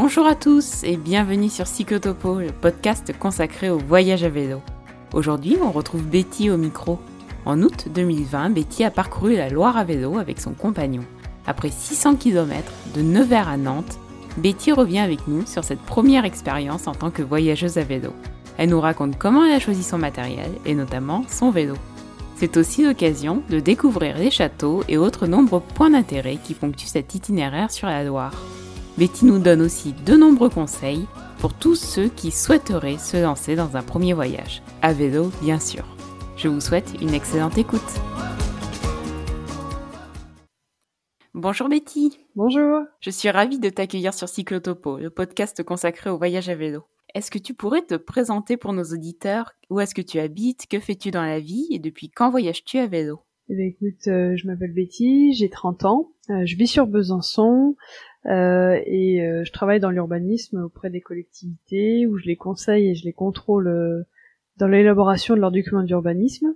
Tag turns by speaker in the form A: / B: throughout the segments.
A: Bonjour à tous et bienvenue sur Cyclotopo, le podcast consacré au voyage à vélo. Aujourd'hui, on retrouve Betty au micro. En août 2020, Betty a parcouru la Loire à vélo avec son compagnon. Après 600 km de Nevers à Nantes, Betty revient avec nous sur cette première expérience en tant que voyageuse à vélo. Elle nous raconte comment elle a choisi son matériel et notamment son vélo. C'est aussi l'occasion de découvrir les châteaux et autres nombreux points d'intérêt qui ponctuent cet itinéraire sur la Loire. Betty nous donne aussi de nombreux conseils pour tous ceux qui souhaiteraient se lancer dans un premier voyage, à vélo bien sûr. Je vous souhaite une excellente écoute. Bonjour Betty.
B: Bonjour.
A: Je suis ravie de t'accueillir sur Cyclotopo, le podcast consacré au voyage à vélo. Est-ce que tu pourrais te présenter pour nos auditeurs? Où est-ce que tu habites? Que fais-tu dans la vie? Et depuis quand voyages-tu à vélo?
B: Eh bien, écoute, euh, je m'appelle Betty, j'ai 30 ans, euh, je vis sur Besançon euh, et je travaille dans l'urbanisme auprès des collectivités où je les conseille et je les contrôle dans l'élaboration de leurs documents d'urbanisme.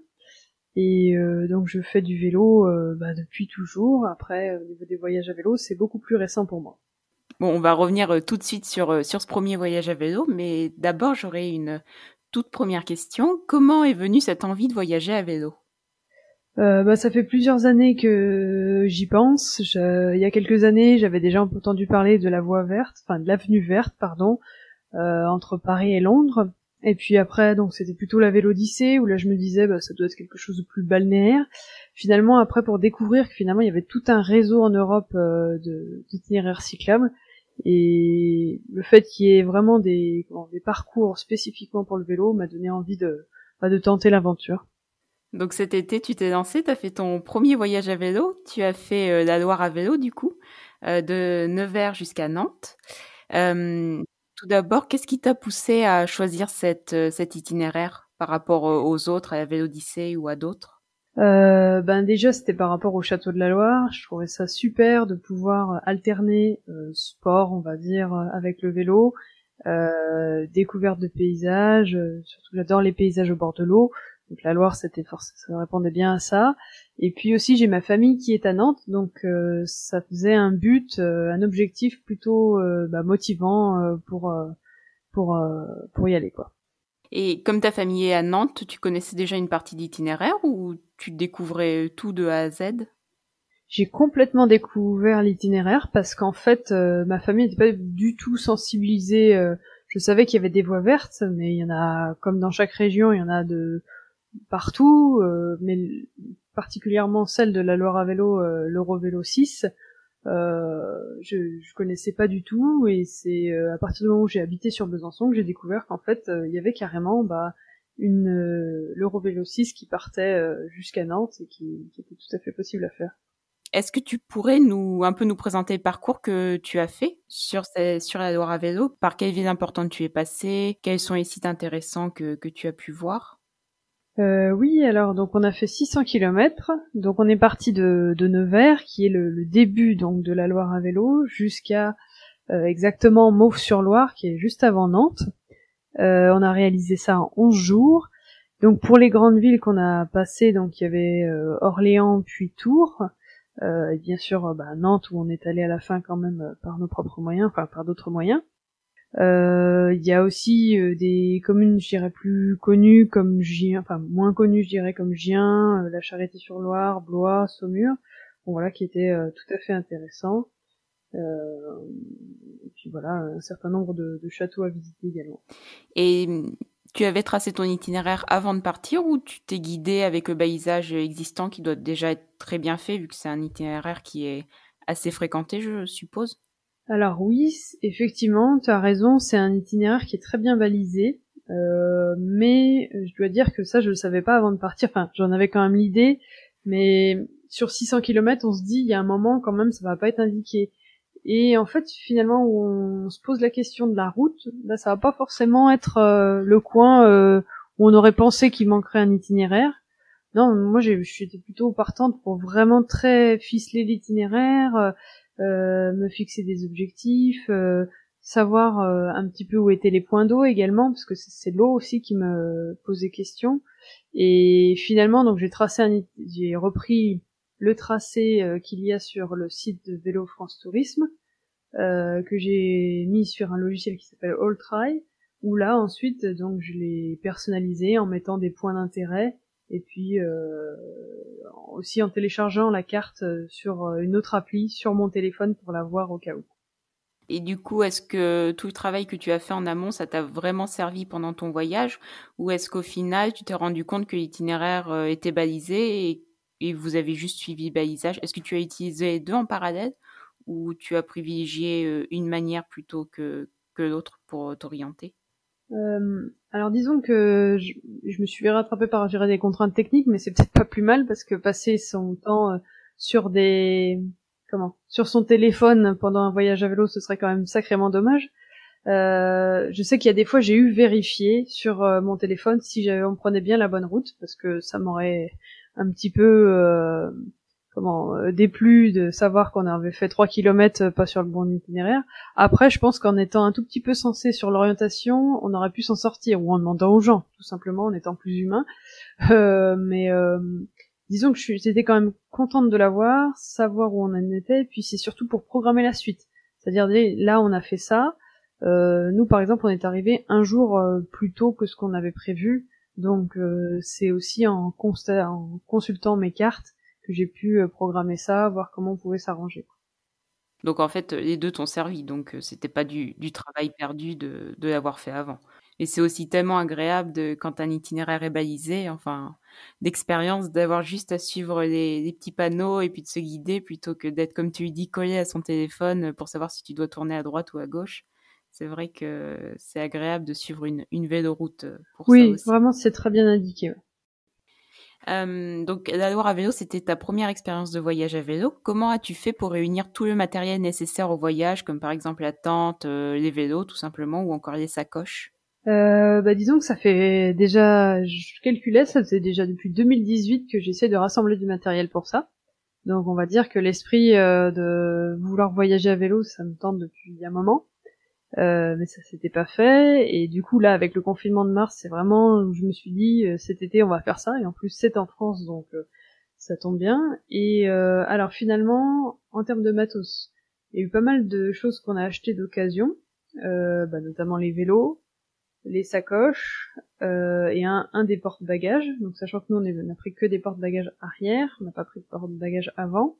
B: Et donc je fais du vélo bah, depuis toujours. Après, au niveau des voyages à vélo, c'est beaucoup plus récent pour moi.
A: Bon, on va revenir tout de suite sur, sur ce premier voyage à vélo, mais d'abord j'aurais une toute première question. Comment est venue cette envie de voyager à vélo?
B: Euh, bah, ça fait plusieurs années que j'y pense. il y a quelques années, j'avais déjà entendu parler de la voie verte, enfin de l'avenue verte, pardon, euh, entre Paris et Londres. Et puis après, donc c'était plutôt la Vélodyssée où là je me disais, bah, ça doit être quelque chose de plus balnéaire. Finalement, après pour découvrir que finalement il y avait tout un réseau en Europe euh, d'itinéraires cyclables et le fait qu'il y ait vraiment des, des parcours spécifiquement pour le vélo m'a donné envie de, bah, de tenter l'aventure.
A: Donc cet été, tu t'es lancé, tu as fait ton premier voyage à vélo, tu as fait euh, la Loire à vélo du coup, euh, de Nevers jusqu'à Nantes. Euh, tout d'abord, qu'est-ce qui t'a poussé à choisir cet itinéraire par rapport aux autres, à la Vélodyssée ou à d'autres?
B: Ben déjà c'était par rapport au château de la Loire, je trouvais ça super de pouvoir alterner sport on va dire avec le vélo, découverte de paysages, surtout j'adore les paysages au bord de l'eau, donc la Loire, c'était ça répondait bien à ça. Et puis aussi, j'ai ma famille qui est à Nantes, donc euh, ça faisait un but, euh, un objectif plutôt euh, bah, motivant pour pour pour y aller quoi.
A: Et comme ta famille est à Nantes, tu connaissais déjà une partie d'itinéraire ou tu découvrais tout de A à Z?
B: J'ai complètement découvert l'itinéraire parce qu'en fait, ma famille n'était pas du tout sensibilisée. je savais qu'il y avait des voies vertes, mais il y en a, comme dans chaque région, il y en a de partout, euh, mais particulièrement celle de la Loire à vélo, euh, l'Eurovélo 6, euh, je, je connaissais pas du tout et c'est euh, à partir du moment où j'ai habité sur Besançon que j'ai découvert qu'en fait il y avait carrément bah, une l'Eurovélo 6 qui partait jusqu'à Nantes et qui, qui, était tout à fait possible à faire.
A: Est-ce que tu pourrais nous un peu nous présenter le parcours que tu as fait sur sur la Loire à vélo? Par quelles villes importantes tu es passé? Quels sont les sites intéressants que, que tu as pu voir?
B: Euh, oui, alors donc on a fait 600 km. Donc on est parti de, Nevers, qui est le, début donc de la Loire à vélo, jusqu'à euh, exactement Mauves-sur-Loire, qui est juste avant Nantes. Euh, on a réalisé ça en 11 jours. Donc pour les grandes villes qu'on a passées, donc il y avait Orléans puis Tours. et bien sûr bah, Nantes où on est allé à la fin quand même par nos propres moyens, enfin par d'autres moyens. Euh, il y a aussi euh, des communes, je dirais, plus connues comme Gien, enfin moins connues, je dirais, comme Gien, euh, La Charité-sur-Loire, Blois, Saumur, bon voilà, qui étaient tout à fait intéressants. et puis voilà, un certain nombre de, de châteaux à visiter également.
A: Et hum, tu avais tracé ton itinéraire avant de partir ou tu t'es guidé avec le paysage existant qui doit déjà être très bien fait vu que c'est un itinéraire qui est assez fréquenté, je suppose?
B: Alors oui, effectivement, tu as raison, c'est un itinéraire qui est très bien balisé, euh, mais je dois dire que ça, je le savais pas avant de partir. Enfin, j'en avais quand même l'idée, mais sur 600 km, on se dit, il y a un moment quand même, ça va pas être indiqué. Et en fait, finalement, où on se pose la question de la route, là, ça va pas forcément être euh, le coin euh, où on aurait pensé qu'il manquerait un itinéraire. Non, moi, j'étais plutôt partante pour vraiment très ficeler l'itinéraire, euh, me fixer des objectifs, euh, savoir euh, un petit peu où étaient les points d'eau également, parce que c'est l'eau aussi qui me posait question. Et finalement, donc j'ai tracé j'ai repris le tracé qu'il y a sur le site de Vélo France Tourisme. euh, que j'ai mis sur un logiciel qui s'appelle AllTry, où là ensuite donc je l'ai personnalisé en mettant des points d'intérêt et puis euh, aussi en téléchargeant la carte sur une autre appli sur mon téléphone pour la voir au cas où.
A: Et du coup, est-ce que tout le travail que tu as fait en amont, ça t'a vraiment servi pendant ton voyage? Ou est-ce qu'au final, tu t'es rendu compte que l'itinéraire euh, était balisé et, vous avez juste suivi le balisage? Est-ce que tu as utilisé les deux en parallèle ou tu as privilégié euh, une manière plutôt que l'autre pour t'orienter?
B: Euh, alors disons que je, me suis rattrapée par des contraintes techniques, mais c'est peut-être pas plus mal parce que passer son temps sur des comment sur son téléphone pendant un voyage à vélo, ce serait quand même sacrément dommage. Euh, je sais qu'il y a des fois j'ai eu vérifié sur euh, mon téléphone si on prenait bien la bonne route parce que ça m'aurait un petit peu euh, comment euh, déplu de savoir qu'on avait fait 3 km pas sur le bon itinéraire. Après, je pense qu'en étant un tout petit peu sensé sur l'orientation, on aurait pu s'en sortir ou en demandant aux gens, tout simplement en étant plus humain. mais disons que j'étais quand même contente de l'avoir, savoir où on en était, et puis c'est surtout pour programmer la suite. C'est-à-dire là on a fait ça. Euh, nous par exemple on est arrivé un jour euh, plus tôt que ce qu'on avait prévu, donc euh, c'est aussi en, consultant mes cartes que j'ai pu programmer ça, voir comment on pouvait s'arranger.
A: Donc en fait les deux t'ont servi, donc c'était pas du, travail perdu de, de l'avoir fait avant. Et c'est aussi tellement agréable de, quand un itinéraire est balisé, enfin, d'expérience d'avoir juste à suivre les, petits panneaux et puis de se guider plutôt que d'être, comme tu dis, collé à son téléphone pour savoir si tu dois tourner à droite ou à gauche. C'est vrai que c'est agréable de suivre une, une véloroute pour
B: oui,
A: ça.
B: Oui, vraiment, c'est très bien indiqué.
A: Euh, donc Loire à vélo, c'était ta première expérience de voyage à vélo. Comment as-tu fait pour réunir tout le matériel nécessaire au voyage, comme par exemple la tente, euh, les vélos tout simplement, ou encore les sacoches?
B: Euh, bah disons que ça fait déjà, je calculais, ça faisait déjà depuis 2018 que j'essaie de rassembler du matériel pour ça. Donc on va dire que l'esprit euh, de vouloir voyager à vélo, ça me tente depuis un moment. Euh, mais ça s'était pas fait. Et du coup là avec le confinement de mars c'est vraiment je me suis dit euh, cet été on va faire ça. Et en plus c'est en France donc euh, ça tombe bien. Et alors finalement en termes de matos il y a eu pas mal de choses qu'on a achetées d'occasion. Bah, notamment les vélos les sacoches euh, et un, un des porte-bagages. Donc sachant que nous on n'a pris que des porte-bagages arrière, on n'a pas pris de porte-bagages avant.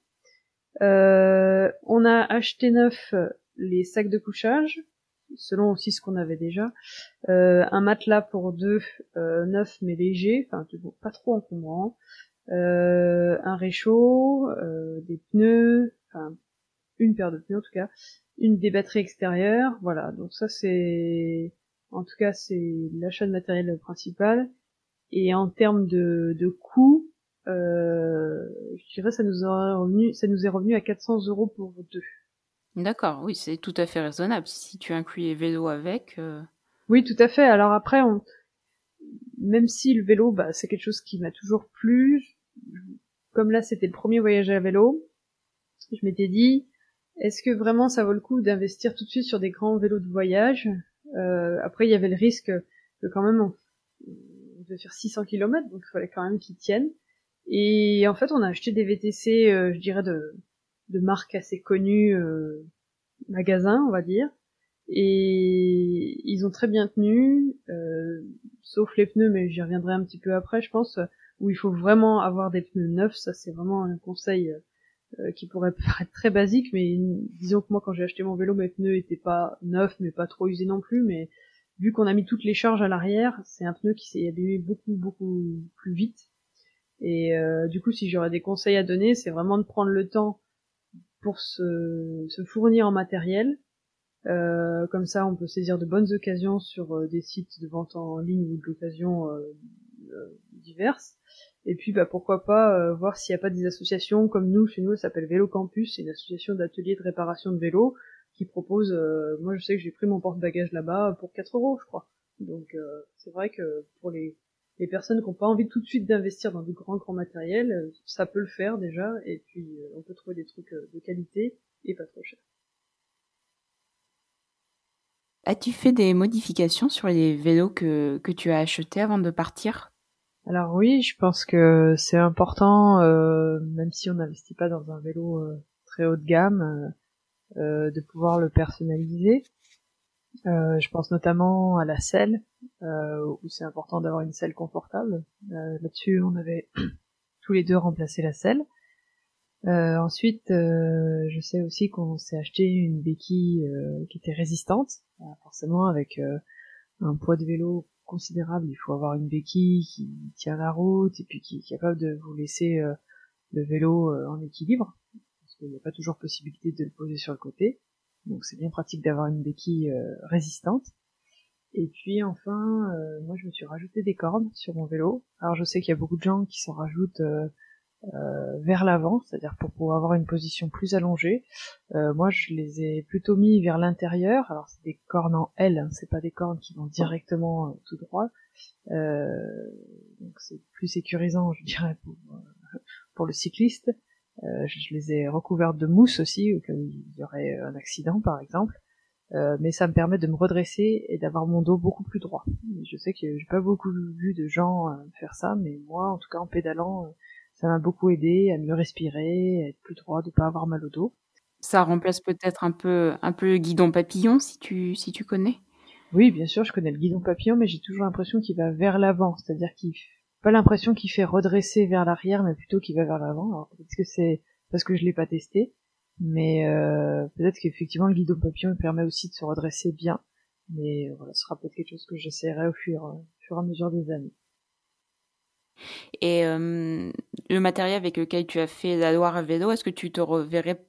B: Euh, on a acheté neuf les sacs de couchage, selon aussi ce qu'on avait déjà. Euh, un matelas pour deux, euh, neuf mais léger, enfin pas trop encombrant. Euh, un réchaud, des pneus, enfin une paire de pneus en tout cas, une des batteries extérieures, voilà. Donc ça c'est en tout cas, c'est l'achat de matériel principal. Et en termes de, de coût, euh, je dirais ça nous revenu, ça nous est revenu à 400 euros pour deux.
A: D'accord, oui, c'est tout à fait raisonnable. Si tu inclus les vélos avec. Euh,
B: oui, tout à fait. Alors après, on... même si le vélo, bah, c'est quelque chose qui m'a toujours plu, comme là c'était le premier voyage à vélo, je m'étais dit, est-ce que vraiment ça vaut le coup d'investir tout de suite sur des grands vélos de voyage? Euh, après, il y avait le risque que quand même on, devait faire 600 km, donc il fallait quand même qu'ils tiennent. Et en fait, on a acheté des VTC, euh, je dirais de, de marques assez connues, euh, magasins, on va dire. Et ils ont très bien tenu, euh, sauf les pneus, mais j'y reviendrai un petit peu après, je pense, où il faut vraiment avoir des pneus neufs. Ça, c'est vraiment un conseil euh, qui pourrait paraître très basique, mais disons que moi quand j'ai acheté mon vélo, mes pneus étaient pas neufs, mais pas trop usés non plus, mais vu qu'on a mis toutes les charges à l'arrière, c'est un pneu qui s'est abîmé beaucoup beaucoup plus vite. Et euh, du coup, si j'aurais des conseils à donner, c'est vraiment de prendre le temps pour se, se fournir en matériel. Euh, comme ça, on peut saisir de bonnes occasions sur des sites de vente en ligne ou de l'occasion diverses. Et puis bah pourquoi pas euh, voir s'il n'y a pas des associations comme nous, chez nous, ça s'appelle Vélo Campus, c'est une association d'ateliers de réparation de vélos qui propose, euh, moi je sais que j'ai pris mon porte-bagages là-bas pour 4 euros je crois. Donc euh, c'est vrai que pour les, les personnes qui n'ont pas envie tout de suite d'investir dans du grand grand matériel, ça peut le faire déjà, et puis on peut trouver des trucs de qualité et pas trop cher.
A: As-tu fait des modifications sur les vélos que, que tu as achetés avant de partir?
B: Alors oui, je pense que c'est important, euh, même si on n'investit pas dans un vélo euh, très haut de gamme, de pouvoir le personnaliser. je pense notamment à la selle, où c'est important d'avoir une selle confortable. Là-dessus, on avait tous les deux remplacé la selle. Euh, ensuite, euh, je sais aussi qu'on s'est acheté une béquille euh, qui était résistante. forcément, avec un poids de vélo considérable, il faut avoir une béquille qui tient la route et puis qui est capable de vous laisser le vélo en équilibre, parce qu'il n'y a pas toujours possibilité de le poser sur le côté. Donc c'est bien pratique d'avoir une béquille résistante. Et puis enfin, moi je me suis rajouté des cordes sur mon vélo. Alors je sais qu'il y a beaucoup de gens qui s'en rajoutent euh, vers l'avant, c'est-à-dire pour pouvoir avoir une position plus allongée. Euh, moi, je les ai plutôt mis vers l'intérieur. Alors, c'est des cornes en L, hein, c'est pas des cornes qui vont directement euh, tout droit. donc, c'est plus sécurisant, je dirais, pour, pour le cycliste. je les ai recouvertes de mousse aussi, au cas où il y aurait un accident, par exemple. Mais ça me permet de me redresser et d'avoir mon dos beaucoup plus droit. Je sais que j'ai pas beaucoup vu de gens faire ça, mais moi, en tout cas en pédalant, ça m'a beaucoup aidé à mieux respirer, à être plus droit, de pas avoir mal au dos.
A: Ça remplace peut-être un peu, un peu le guidon papillon, si tu, si tu connais.
B: Oui, bien sûr, je connais le guidon papillon, mais j'ai toujours l'impression qu'il va vers l'avant, c'est-à-dire qu'il pas l'impression qu'il fait redresser vers l'arrière, mais plutôt qu'il va vers l'avant. Alors peut-être que c'est parce que je l'ai pas testé, mais euh, peut-être qu'effectivement le guidon papillon permet aussi de se redresser bien. Mais voilà, ce sera peut-être quelque chose que j'essaierai au fur, au fur et à mesure des années.
A: Et le matériel avec lequel tu as fait la Loire à vélo, est-ce que tu te reverrais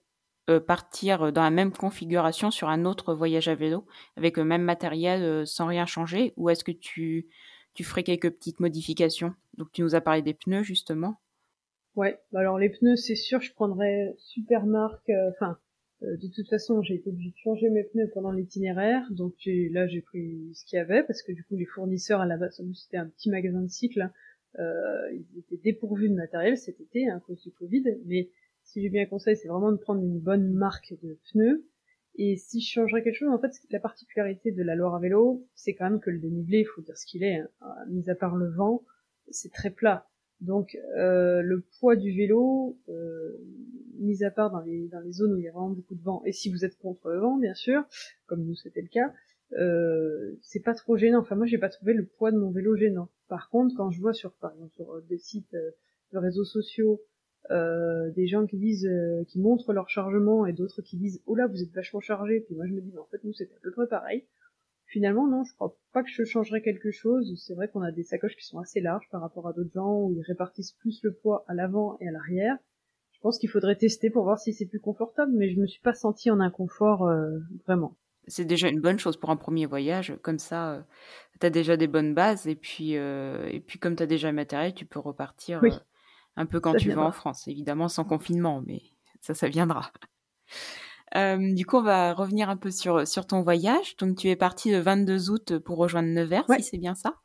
A: partir dans la même configuration sur un autre voyage à vélo avec le même matériel sans rien changer? Ou est-ce que tu, tu ferais quelques petites modifications? Donc tu nous as parlé des pneus justement.
B: Ouais, bah alors les pneus c'est sûr je prendrais super marque, enfin de toute façon j'ai été obligée de changer mes pneus pendant l'itinéraire donc là j'ai pris ce qu'il y avait parce que du coup les fournisseurs à la base c'était un petit magasin de cycle euh, ils étaient dépourvus de matériel cet été hein, à cause du Covid, mais si j'ai bien conseil, c'est vraiment de prendre une bonne marque de pneus. Et si je changerais quelque chose, en fait, la particularité de la Loire à vélo, c'est quand même que le dénivelé, il faut dire ce qu'il est, hein, mis à part le vent, c'est très plat. Donc euh, le poids du vélo, euh, mis à part dans les, dans les zones où il y a vraiment beaucoup de vent, et si vous êtes contre le vent, bien sûr, comme nous c'était le cas, euh, c'est pas trop gênant. Enfin moi j'ai pas trouvé le poids de mon vélo gênant. Par contre quand je vois sur par exemple sur des sites de réseaux sociaux des gens qui disent qui montrent leur chargement et d'autres qui disent oh là vous êtes vachement chargé puis moi je me dis mais en fait nous c'est à peu près pareil. Finalement non je crois pas que je changerais quelque chose. C'est vrai qu'on a des sacoches qui sont assez larges par rapport à d'autres gens où ils répartissent plus le poids à l'avant et à l'arrière. Je pense qu'il faudrait tester pour voir si c'est plus confortable mais je me suis pas senti en inconfort vraiment
A: c'est déjà une bonne chose pour un premier voyage. Comme ça, euh, tu as déjà des bonnes bases. Et puis, euh, et puis comme tu as déjà le matériel, tu peux repartir euh, un peu quand tu vas en France. Évidemment, sans confinement, mais ça, ça viendra. Du coup, on va revenir un peu sur, sur ton voyage. Donc, tu es parti le 22 août pour rejoindre Nevers, si c'est bien ça.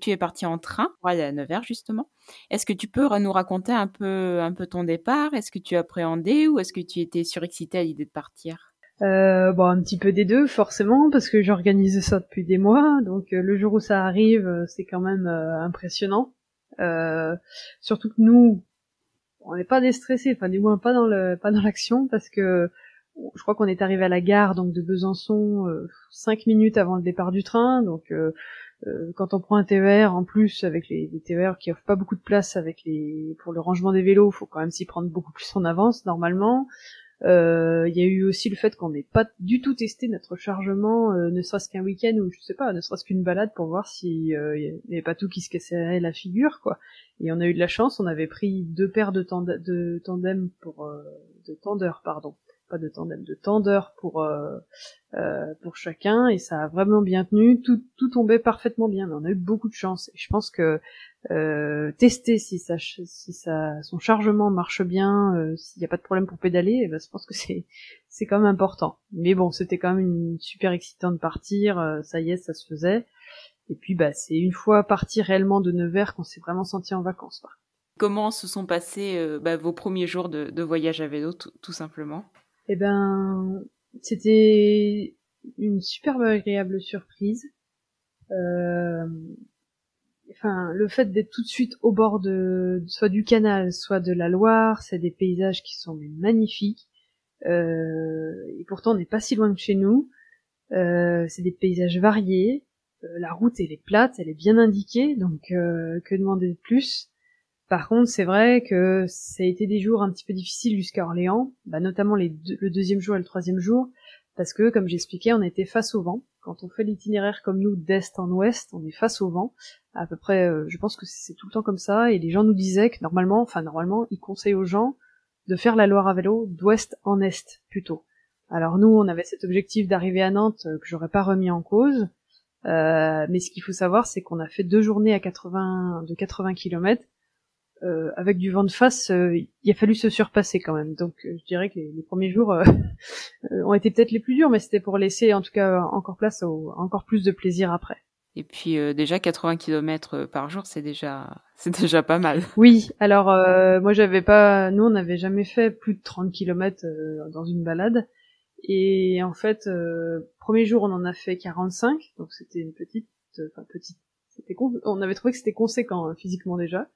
A: Tu es parti en train pour aller à Nevers, justement. Est-ce que tu peux nous raconter un peu, un peu ton départ? Est-ce que tu appréhendais ou est-ce que tu étais surexcité à l'idée de partir?
B: Euh, bon, un petit peu des deux, forcément, parce que j'organise ça depuis des mois, donc euh, le jour où ça arrive, euh, c'est quand même euh, impressionnant. surtout que nous, on n'est pas déstressés, enfin du moins pas dans le, pas dans l'action, parce que je crois qu'on est arrivé à la gare donc de Besançon cinq minutes avant le départ du train, donc quand on prend un TER en plus avec les, TER qui offrent pas beaucoup de place avec les pour le rangement des vélos, faut quand même s'y prendre beaucoup plus en avance normalement. Euh, il y a eu aussi le fait qu'on n'ait pas du tout testé notre chargement, euh, ne serait-ce qu'un week-end ou je sais pas, ne serait-ce qu'une balade pour voir s'il euh, n'y avait pas tout qui se cassait la figure, quoi. Et on a eu de la chance, on avait pris deux paires de, de tandem pour de tendeurs, pardon, pas de tandem, de tendeurs pour pour chacun, et ça a vraiment bien tenu, tout tout tombait parfaitement bien. Mais on a eu beaucoup de chance, et je pense que euh, tester si ça, si ça, son chargement marche bien, euh, s'il n'y a pas de problème pour pédaler, eh ben, je pense que c'est, c'est quand même important. Mais bon, c'était quand même une super excitant de partir, euh, ça y est, ça se faisait. Et puis, bah, c'est une fois parti réellement de Nevers qu'on s'est vraiment senti en vacances.
A: Comment se sont passés bah, vos premiers jours de, de voyage à vélo, tout, simplement?
B: Eh ben, c'était une superbe agréable surprise. Euh, enfin le fait d'être tout de suite au bord de soit du canal, soit de la Loire, c'est des paysages qui sont magnifiques. et pourtant on n'est pas si loin de chez nous. c'est des paysages variés. la route elle est plate, elle est bien indiquée, donc que demander de plus? Par contre, c'est vrai que ça a été des jours un petit peu difficiles jusqu'à Orléans, bah, notamment le deuxième jour et le troisième jour, parce que, comme j'expliquais, on était face au vent. Quand on fait l'itinéraire comme nous, d'est en ouest, on est face au vent. À peu près, euh, je pense que c'est tout le temps comme ça, et les gens nous disaient que normalement, enfin normalement, ils conseillent aux gens de faire la Loire à vélo d'ouest en est, plutôt. Alors nous, on avait cet objectif d'arriver à Nantes euh, que j'aurais pas remis en cause, euh, mais ce qu'il faut savoir, c'est qu'on a fait deux journées à 80, de 80 km, euh, avec du vent de face, euh, il a fallu se surpasser quand même. Donc euh, je dirais que les, premiers jours ont été peut-être les plus durs, mais c'était pour laisser en tout cas encore place au encore plus de plaisir après.
A: Et puis déjà 80 km par jour, c'est déjà c'est déjà pas mal.
B: Oui, alors moi j'avais pas nous on n'avait jamais fait plus de 30 km dans une balade et en fait premier jour on en a fait 45, donc c'était une petite enfin petite c'était on avait trouvé que c'était conséquent hein, physiquement déjà.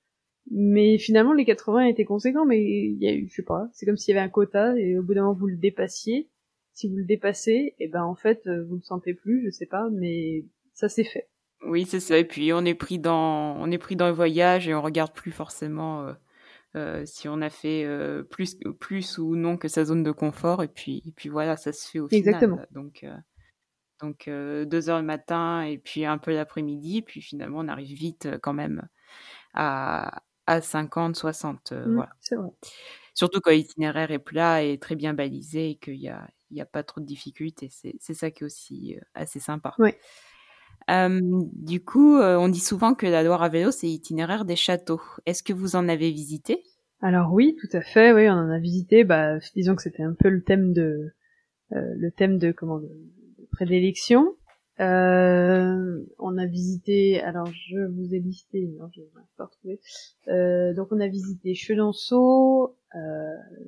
B: Mais finalement, les 80 étaient conséquents, mais il y a eu, je sais pas, c'est comme s'il y avait un quota, et au bout d'un moment, vous le dépassiez. Si vous le dépassez, et eh ben, en fait, euh, vous le sentez plus, je sais pas, mais ça s'est fait.
A: Oui, c'est ça. Et puis, on est pris dans, on est pris dans le voyage et on regarde plus forcément, euh, euh si on a fait euh, plus, plus ou non que sa zone de confort. Et puis, et puis voilà, ça se fait au final.
B: Exactement.
A: Donc, donc deux heures le matin et puis un peu l'après-midi. Puis finalement, on arrive vite quand même à, à 50, 60. Euh, mmh, voilà.
B: C'est vrai.
A: Surtout quand l'itinéraire est plat et très bien balisé et qu'il n'y a, il y a pas trop de difficultés. C'est, c'est ça qui est aussi euh, assez sympa.
B: Oui.
A: du coup, euh, on dit souvent que la Loire à vélo, c'est l'itinéraire des châteaux. Est-ce que vous en avez visité?
B: Alors oui, tout à fait. Oui, on en a visité. Bah, disons que c'était un peu le thème de le thème de comment de, de prédilection. Euh, on a visité, alors je vous ai listé, non, je vais pas retrouver. Euh, donc on a visité Chenonceau, euh,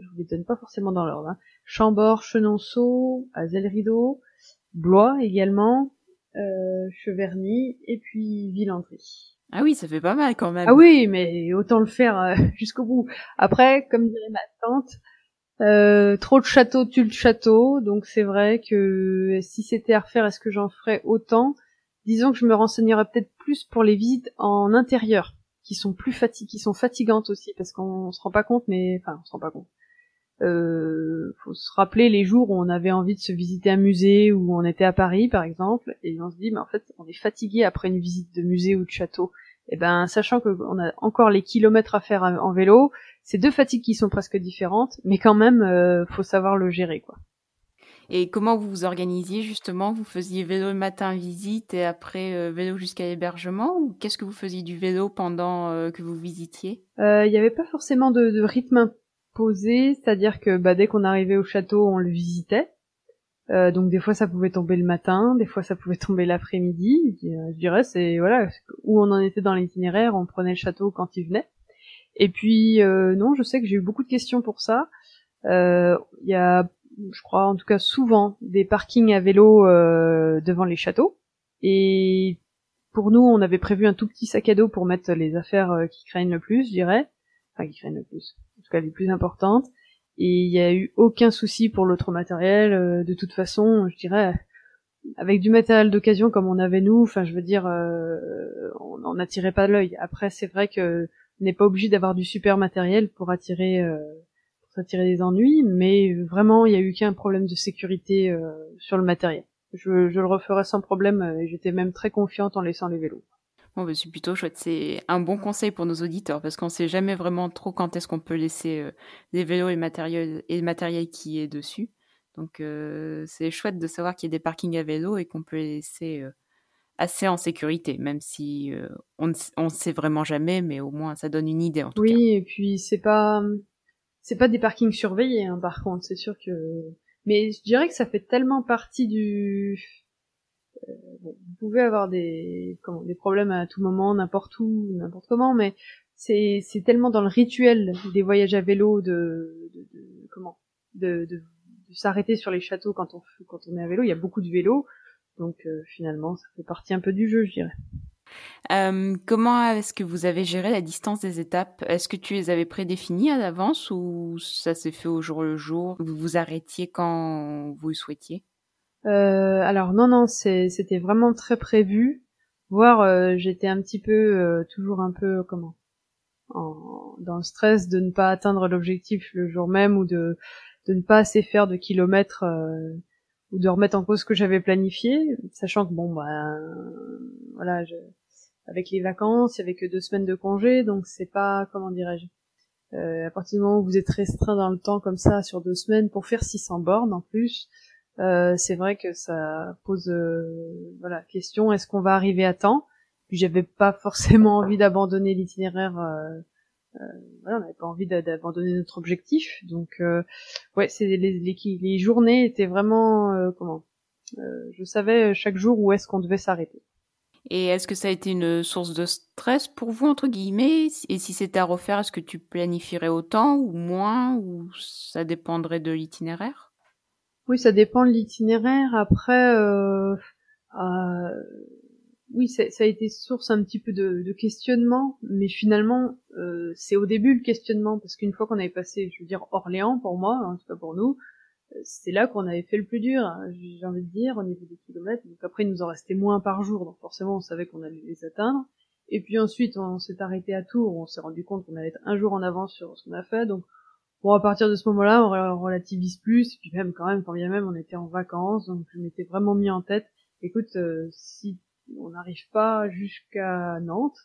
B: je vous les donne pas forcément dans l'ordre. Hein. Chambord, Chenonceau, Rideau, Blois également, euh, Cheverny et puis Villandry.
A: Ah oui, ça fait pas mal quand même.
B: Ah oui, mais autant le faire euh, jusqu'au bout. Après, comme dirait ma tante, euh, trop de châteaux tue le château, donc c'est vrai que si c'était à refaire, est-ce que j'en ferais autant? Disons que je me renseignerais peut-être plus pour les visites en intérieur, qui sont plus qui sont fatigantes aussi, parce qu'on se rend pas compte, mais enfin on se rend pas compte. Euh, faut se rappeler les jours où on avait envie de se visiter un musée, où on était à Paris par exemple, et on se dit mais en fait on est fatigué après une visite de musée ou de château. Et eh ben sachant qu'on a encore les kilomètres à faire en vélo, c'est deux fatigues qui sont presque différentes, mais quand même, euh, faut savoir le gérer, quoi.
A: Et comment vous vous organisiez justement? Vous faisiez vélo le matin visite et après euh, vélo jusqu'à l'hébergement? Ou qu'est-ce que vous faisiez du vélo pendant euh, que vous visitiez?
B: Il n'y avait pas forcément de, rythme imposé, c'est-à-dire que bah, dès qu'on arrivait au château, on le visitait. donc des fois ça pouvait tomber le matin, des fois ça pouvait tomber l'après-midi. je dirais c'est voilà où on en était dans l'itinéraire, on prenait le château quand il venait. Et puis euh, non, je sais que j'ai eu beaucoup de questions pour ça. Euh, il y a, je crois en tout cas souvent, des parkings à vélo euh, devant les châteaux. Et pour nous, on avait prévu un tout petit sac à dos pour mettre les affaires qui craignent le plus, je dirais. Enfin, qui craignent le plus. En tout cas, les plus importantes. Et il n'y a eu aucun souci pour l'autre matériel. de toute façon, je dirais, avec du matériel d'occasion comme on avait nous, enfin, je veux dire, on n'attirait pas l'œil. Après, c'est vrai que n'est pas obligé d'avoir du super matériel pour attirer euh, pour s'attirer des ennuis, mais vraiment il y a eu qu'un problème de sécurité euh, sur le matériel. Je, je, le referais sans problème euh, et j'étais même très confiante en laissant les vélos.
A: Bon, bah, c'est plutôt chouette. C'est un bon conseil pour nos auditeurs parce qu'on sait jamais vraiment trop quand est-ce qu'on peut laisser les vélos et matériel, et matériel qui est dessus. Donc, c'est chouette de savoir qu'il y a des parkings à vélo et qu'on peut laisser assez en sécurité, même si euh, on ne sait vraiment jamais, mais au moins ça donne une idée en tout
B: oui,
A: cas.
B: Oui, et puis c'est pas c'est pas des parkings surveillés, hein, par contre, c'est sûr que. Mais je dirais que ça fait tellement partie du. Euh, bon, vous pouvez avoir des comment, des problèmes à tout moment, n'importe où, n'importe comment, mais c'est c'est tellement dans le rituel des voyages à vélo de, de, de comment de, de, de s'arrêter sur les châteaux quand on quand on est à vélo. Il y a beaucoup de vélos donc euh, finalement, ça fait partie un peu du jeu, je dirais.
A: Euh, comment est-ce que vous avez géré la distance des étapes? Est-ce que tu les avais prédéfinies à l'avance ou ça s'est fait au jour le jour? Vous vous arrêtiez quand vous le souhaitiez?
B: Euh, Alors non, non, c'était vraiment très prévu. Voire euh, j'étais un petit peu, euh, toujours un peu, comment? En, Dans le stress de ne pas atteindre l'objectif le jour même ou de, de ne pas assez faire de kilomètres ou de remettre en cause ce que j'avais planifié, sachant que bon, bah, voilà, je, avec les vacances, il y avait que deux semaines de congé, donc c'est pas, comment dirais-je, euh, à partir du moment où vous êtes restreint dans le temps comme ça sur deux semaines pour faire 600 bornes en plus, euh, c'est vrai que ça pose, euh, voilà, question, est-ce qu'on va arriver à temps? Puis j'avais pas forcément envie d'abandonner l'itinéraire. Euh, euh, voilà, on n'avait pas envie d'abandonner notre objectif, donc euh, ouais, c'est les, les, les, journées étaient vraiment comment Je savais chaque jour où est-ce qu'on devait s'arrêter.
A: Et est-ce que ça a été une source de stress pour vous, entre guillemets? Et si c'était à refaire, est-ce que tu planifierais autant ou moins Ou ça dépendrait de l'itinéraire?
B: Oui, ça dépend de l'itinéraire. Après, euh, euh, oui, ça, a été source un petit peu de, questionnement. Mais finalement, euh, c'est au début le questionnement. Parce qu'une fois qu'on avait passé, je veux dire, Orléans pour moi, en tout cas pour nous, c'est là qu'on avait fait le plus dur, hein, j'ai envie de dire, au niveau des kilomètres. Donc après, il nous en restait moins par jour, donc forcément, on savait qu'on allait les atteindre. Et puis ensuite, on s'est arrêté à Tours, on s'est rendu compte qu'on allait être un jour en avance sur ce qu'on a fait. Donc, bon, à partir de ce moment-là, on relativise plus. Et puis même, quand même, quand bien même, on était en vacances, donc je m'étais vraiment mis en tête. Écoute, euh, si on n'arrive pas jusqu'à Nantes,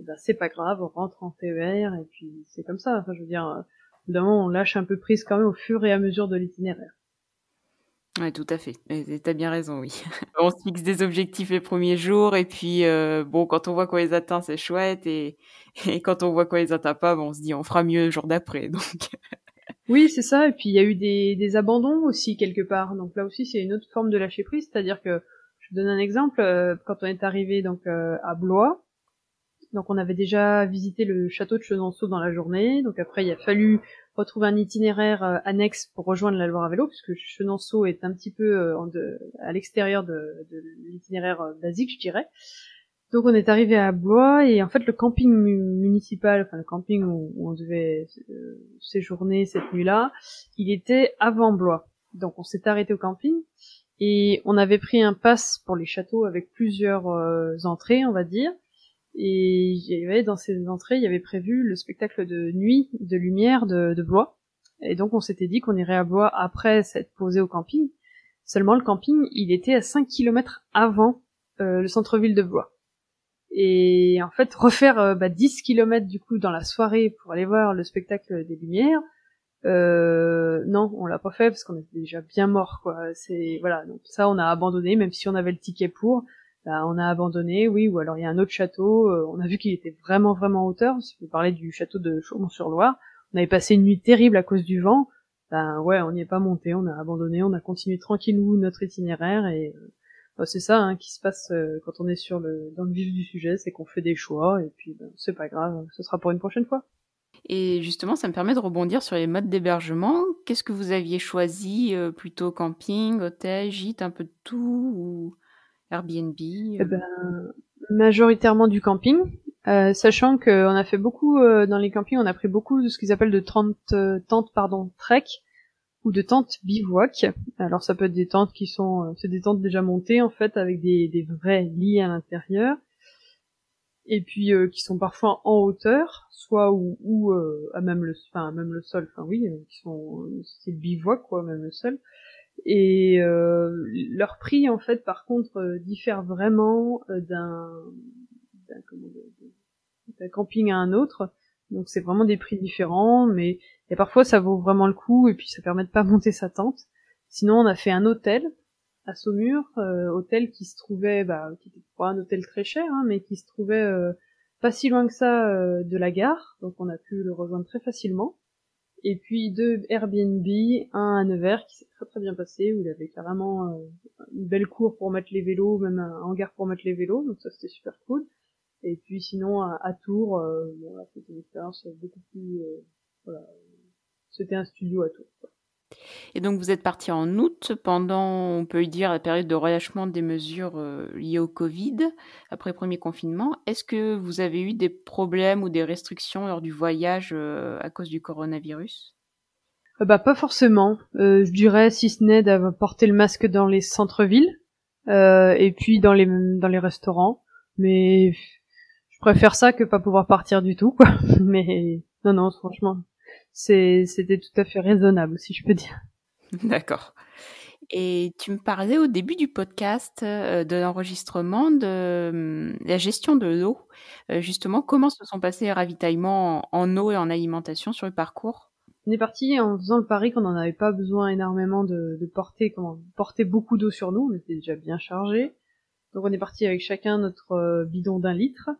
B: eh ben c'est pas grave, on rentre en TER et puis c'est comme ça. Enfin, je veux dire évidemment, on lâche un peu prise quand même au fur et à mesure de l'itinéraire.
A: Ouais, tout à fait. Et t'as bien raison, oui. on se fixe des objectifs les premiers jours et puis euh, bon, quand on voit qu'on les atteint, c'est chouette et, et quand on voit qu'on les atteint pas, bon, on se dit on fera mieux le jour d'après. Donc.
B: oui, c'est ça. Et puis il y a eu des, des abandons aussi quelque part. Donc là aussi, c'est une autre forme de lâcher prise, c'est-à-dire que je donne un exemple. Euh, quand on est arrivé donc euh, à Blois, donc on avait déjà visité le château de Chenonceau dans la journée. Donc après il a fallu retrouver un itinéraire euh, annexe pour rejoindre la Loire à vélo, puisque Chenonceau est un petit peu à l'extérieur de, l'itinéraire euh, basique, je dirais. Donc on est arrivé à Blois et en fait le camping municipal, enfin le camping où, on devait séjourner cette nuit-là, il était avant Blois. Donc on s'est arrêté au camping et on avait pris un pass pour les châteaux avec plusieurs entrées, on va dire. Et il y avait dans ces entrées, il y avait prévu le spectacle de nuit de lumière de, de Blois. Et donc on s'était dit qu'on irait à Blois après s'être posé au camping. Seulement le camping, il était à 5 km avant euh, le centre-ville de Blois. Et en fait, refaire euh, bah, 10 km du coup dans la soirée pour aller voir le spectacle des lumières, euh, non, on l'a pas fait parce qu'on était déjà bien mort quoi. C'est voilà, donc ça on a abandonné même si on avait le ticket pour. Bah, on a abandonné, oui, ou alors il y a un autre château, euh, on a vu qu'il était vraiment vraiment en hauteur, si vous parlez du château de Chaumont-sur-Loire, on avait passé une nuit terrible à cause du vent, ben ouais, on n'y est pas monté, on a abandonné, on a continué tranquillou notre itinéraire et euh, bah, c'est ça hein, qui se passe euh, quand on est sur le dans le vif du sujet, c'est qu'on fait des choix et puis ben, c'est pas grave, ce sera pour une prochaine fois.
A: Et justement, ça me permet de rebondir sur les modes d'hébergement. Qu'est-ce que vous aviez choisi Plutôt camping, hôtel, gîte, un peu de tout ou... Airbnb
B: eh euh. ben, Majoritairement du camping, euh, sachant qu'on a fait beaucoup euh, dans les campings, on a pris beaucoup de ce qu'ils appellent de tentes, pardon, trek ou de tentes bivouac. Alors ça peut être des tentes qui sont, c'est des tentes déjà montées en fait avec des vrais lits à l'intérieur et puis qui sont parfois en hauteur, soit ou, ou à même le, enfin même le sol, enfin oui, qui sont, c'est bivouac quoi, même le sol. Et euh, leur prix, en fait, par contre, euh, diffère vraiment euh, d'un d'un camping à un autre. Donc c'est vraiment des prix différents, mais et parfois ça vaut vraiment le coup et puis ça permet de pas monter sa tente. Sinon on a fait un hôtel à Saumur, hôtel qui se trouvait, bah, qui était pas un hôtel très cher, hein, mais qui se trouvait pas si loin que ça de la gare, donc on a pu le rejoindre très facilement et puis deux Airbnb, un à Nevers qui s'est très très bien passé, où il avait carrément euh, une belle cour pour mettre les vélos, même un hangar pour mettre les vélos, donc ça c'était super cool. Et puis sinon à, Tours, euh, c'était une expérience beaucoup plus... Euh, voilà, c'était un studio à Tours.
A: Et donc vous êtes parti en août pendant, on peut dire, la période de relâchement des mesures euh, liées au Covid, après le premier confinement. Est-ce que vous avez eu des problèmes ou des restrictions lors du voyage euh, à cause du coronavirus?
B: Euh, Bah pas forcément. je dirais si ce n'est d'avoir porté le masque dans les centres-villes et puis dans les dans les restaurants. Mais je préfère ça que pas pouvoir partir du tout, quoi. Mais non non, franchement, c'était tout à fait raisonnable, si je peux dire.
A: D'accord. Et tu me parlais au début du podcast euh, de l'enregistrement de hum, la gestion de l'eau. Euh, justement, comment se sont passés les ravitaillements en, eau et en alimentation sur le parcours?
B: On est parti en faisant le pari qu'on n'en avait pas besoin énormément de, porter, comment, porter beaucoup d'eau sur nous. On était déjà bien chargé. Donc on est parti avec chacun notre euh, bidon d'un litre.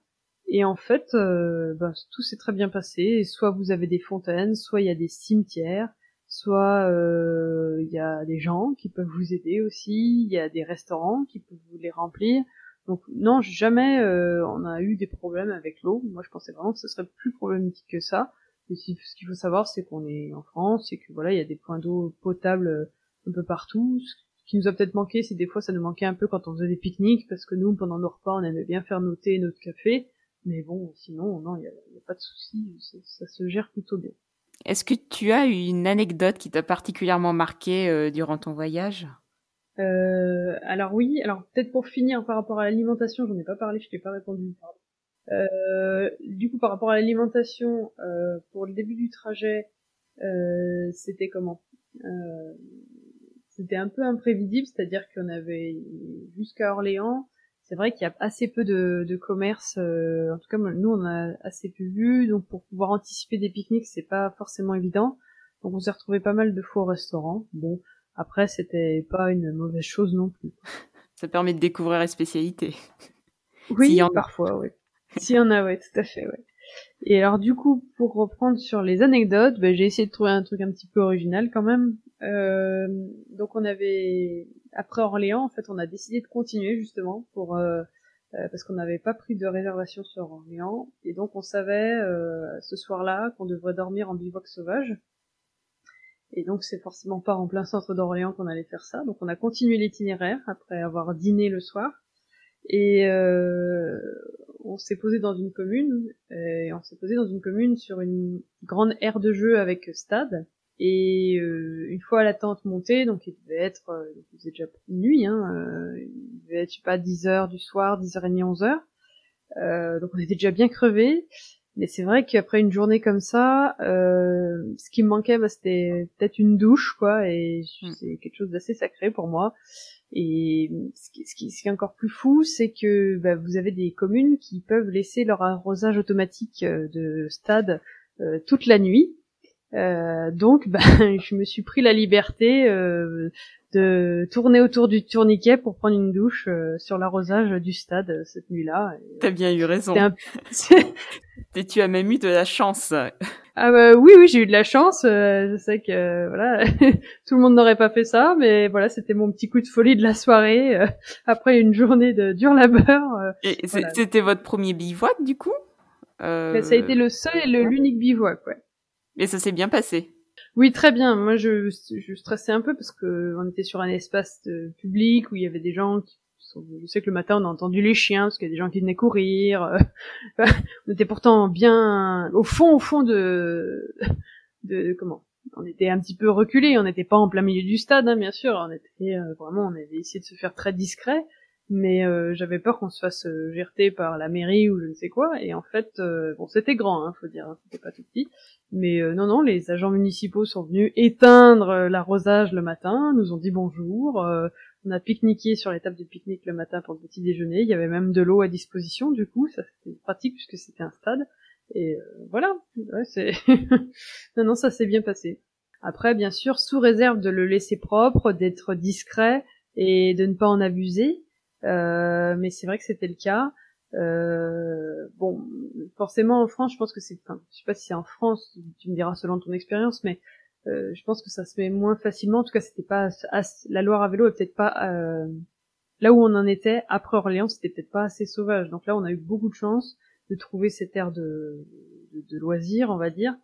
B: Et en fait, euh, bah, tout s'est très bien passé. soit vous avez des fontaines, soit il y a des cimetières, soit euh, il y a des gens qui peuvent vous aider aussi. Il y a des restaurants qui peuvent vous les remplir. Donc non, jamais euh, on a eu des problèmes avec l'eau. Moi, je pensais vraiment que ce serait plus problématique que ça. Mais ce qu'il faut savoir, c'est qu'on est en France et que voilà, il y a des points d'eau potables un peu partout. Ce qui nous a peut-être manqué, c'est des fois ça nous manquait un peu quand on faisait des pique-niques parce que nous, pendant nos repas, on aimait bien faire nos thés, notre café. Mais bon, sinon, non, il n'y a, pas de souci, ça se gère plutôt bien.
A: Est-ce que tu as une anecdote qui t'a particulièrement marqué euh, durant ton voyage?
B: Euh, Alors oui, alors peut-être pour finir par rapport à l'alimentation, j'en ai pas parlé, je t'ai pas répondu. Euh, du coup, par rapport à l'alimentation, euh, pour le début du trajet, euh, c'était comment? C'était un peu imprévisible, c'est-à-dire qu'on avait jusqu'à Orléans, c'est vrai qu'il y a assez peu de, de commerce. Euh, en tout cas, nous, on a assez peu vu. Donc, pour pouvoir anticiper des pique-niques, c'est pas forcément évident. Donc, on s'est retrouvé pas mal de fois au restaurant. Bon, après, c'était pas une mauvaise chose non plus.
A: Ça permet de découvrir les spécialités.
B: Oui, y en parfois, oui. S'il y en a, oui, tout à fait, oui. Et alors, du coup, pour reprendre sur les anecdotes, ben, j'ai essayé de trouver un truc un petit peu original quand même. Euh, donc, on avait après Orléans, en fait, on a décidé de continuer justement pour euh, euh, parce qu'on n'avait pas pris de réservation sur Orléans et donc on savait euh, ce soir-là qu'on devrait dormir en bivouac sauvage. Et donc c'est forcément pas en plein centre d'Orléans qu'on allait faire ça. Donc on a continué l'itinéraire après avoir dîné le soir et on s'est posé dans une commune et on s'est posé dans une commune sur une grande aire de jeu avec stade et euh, une fois la tente montée, donc il devait être, euh, il faisait déjà nuit, hein, euh, il devait être, je sais pas, 10 heures du soir, 10h30, 11h. Euh, donc on était déjà bien crevés. Mais c'est vrai qu'après une journée comme ça, euh, ce qui me manquait, bah, c'était peut-être une douche, quoi, et mm. c'est quelque chose d'assez sacré pour moi. Et ce qui, ce qui, ce qui est encore plus fou, c'est que bah, vous avez des communes qui peuvent laisser leur arrosage automatique de stade toute la nuit, euh, donc, ben, je me suis pris la liberté euh, de tourner autour du tourniquet pour prendre une douche euh, sur l'arrosage du stade cette nuit-là.
A: T'as bien eu raison. Et tu as même eu de la chance.
B: Ah bah, oui, oui, j'ai eu de la chance. je sais que voilà, tout le monde n'aurait pas fait ça, mais voilà, c'était mon petit coup de folie de la soirée après une journée de dur labeur.
A: et c'était votre premier bivouac du coup?
B: Ça a été le seul et l'unique bivouac, ouais.
A: Et ça s'est bien passé.
B: Oui, très bien. Moi, je, je stressais un peu parce que on était sur un espace public où il y avait des gens qui je sais que le matin on a entendu les chiens parce qu'il y a des gens qui venaient courir. Euh, on était pourtant bien au fond, au fond de, de, comment? On était un petit peu reculé. On n'était pas en plein milieu du stade, hein, bien sûr. On était euh, vraiment, on avait essayé de se faire très discret mais euh, j'avais peur qu'on se fasse euh, gerter par la mairie ou je ne sais quoi. Et en fait euh, bon c'était grand hein, faut dire hein, c'était pas tout petit. Mais non non les agents municipaux sont venus éteindre l'arrosage le matin nous ont dit bonjour on a pique-niqué sur les tables de pique-nique le matin pour le petit déjeuner. Il y avait même de l'eau à disposition du coup ça c'était pratique puisque c'était un stade. Et voilà ouais, c'est non non ça s'est bien passé. Après bien sûr sous réserve de le laisser propre d'être discret et de ne pas en abuser euh, mais c'est vrai que c'était le cas. Euh, bon, forcément en France, je pense que c'est, enfin, je sais pas si c'est en France, tu me diras selon ton expérience, mais euh, je pense que ça se met moins facilement. En tout cas, c'était pas la Loire à vélo est peut-être pas euh, là où on en était après Orléans, c'était peut-être pas assez sauvage. Donc là, on a eu beaucoup de chance de trouver cette aire de, de, de loisirs, on va dire.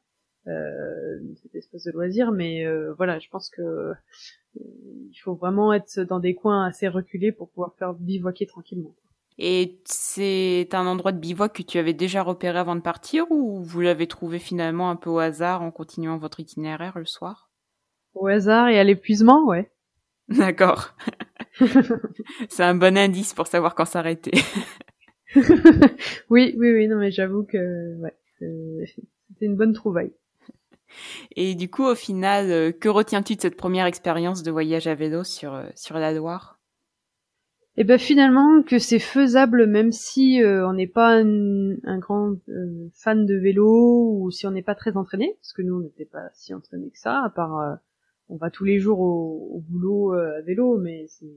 B: Euh, cet espace de loisirs. Mais voilà, je pense que il faut vraiment être dans des coins assez reculés pour pouvoir faire bivouaquer tranquillement.
A: Et c'est un endroit de bivouac que tu avais déjà repéré avant de partir ou vous l'avez trouvé finalement un peu au hasard en continuant votre itinéraire le soir?
B: Au hasard et à l'épuisement, ouais.
A: D'accord. c'est un bon indice pour savoir quand s'arrêter.
B: oui, oui, oui, non mais j'avoue que ouais, c'était une bonne trouvaille.
A: Et du coup, au final, euh, que retiens-tu de cette première expérience de voyage à vélo sur, euh, sur la Loire?
B: Eh ben finalement que c'est faisable même si euh, on n'est pas un, grand fan de vélo ou si on n'est pas très entraîné parce que nous on n'était pas si entraîné que ça à part on va tous les jours au, boulot à vélo mais c'est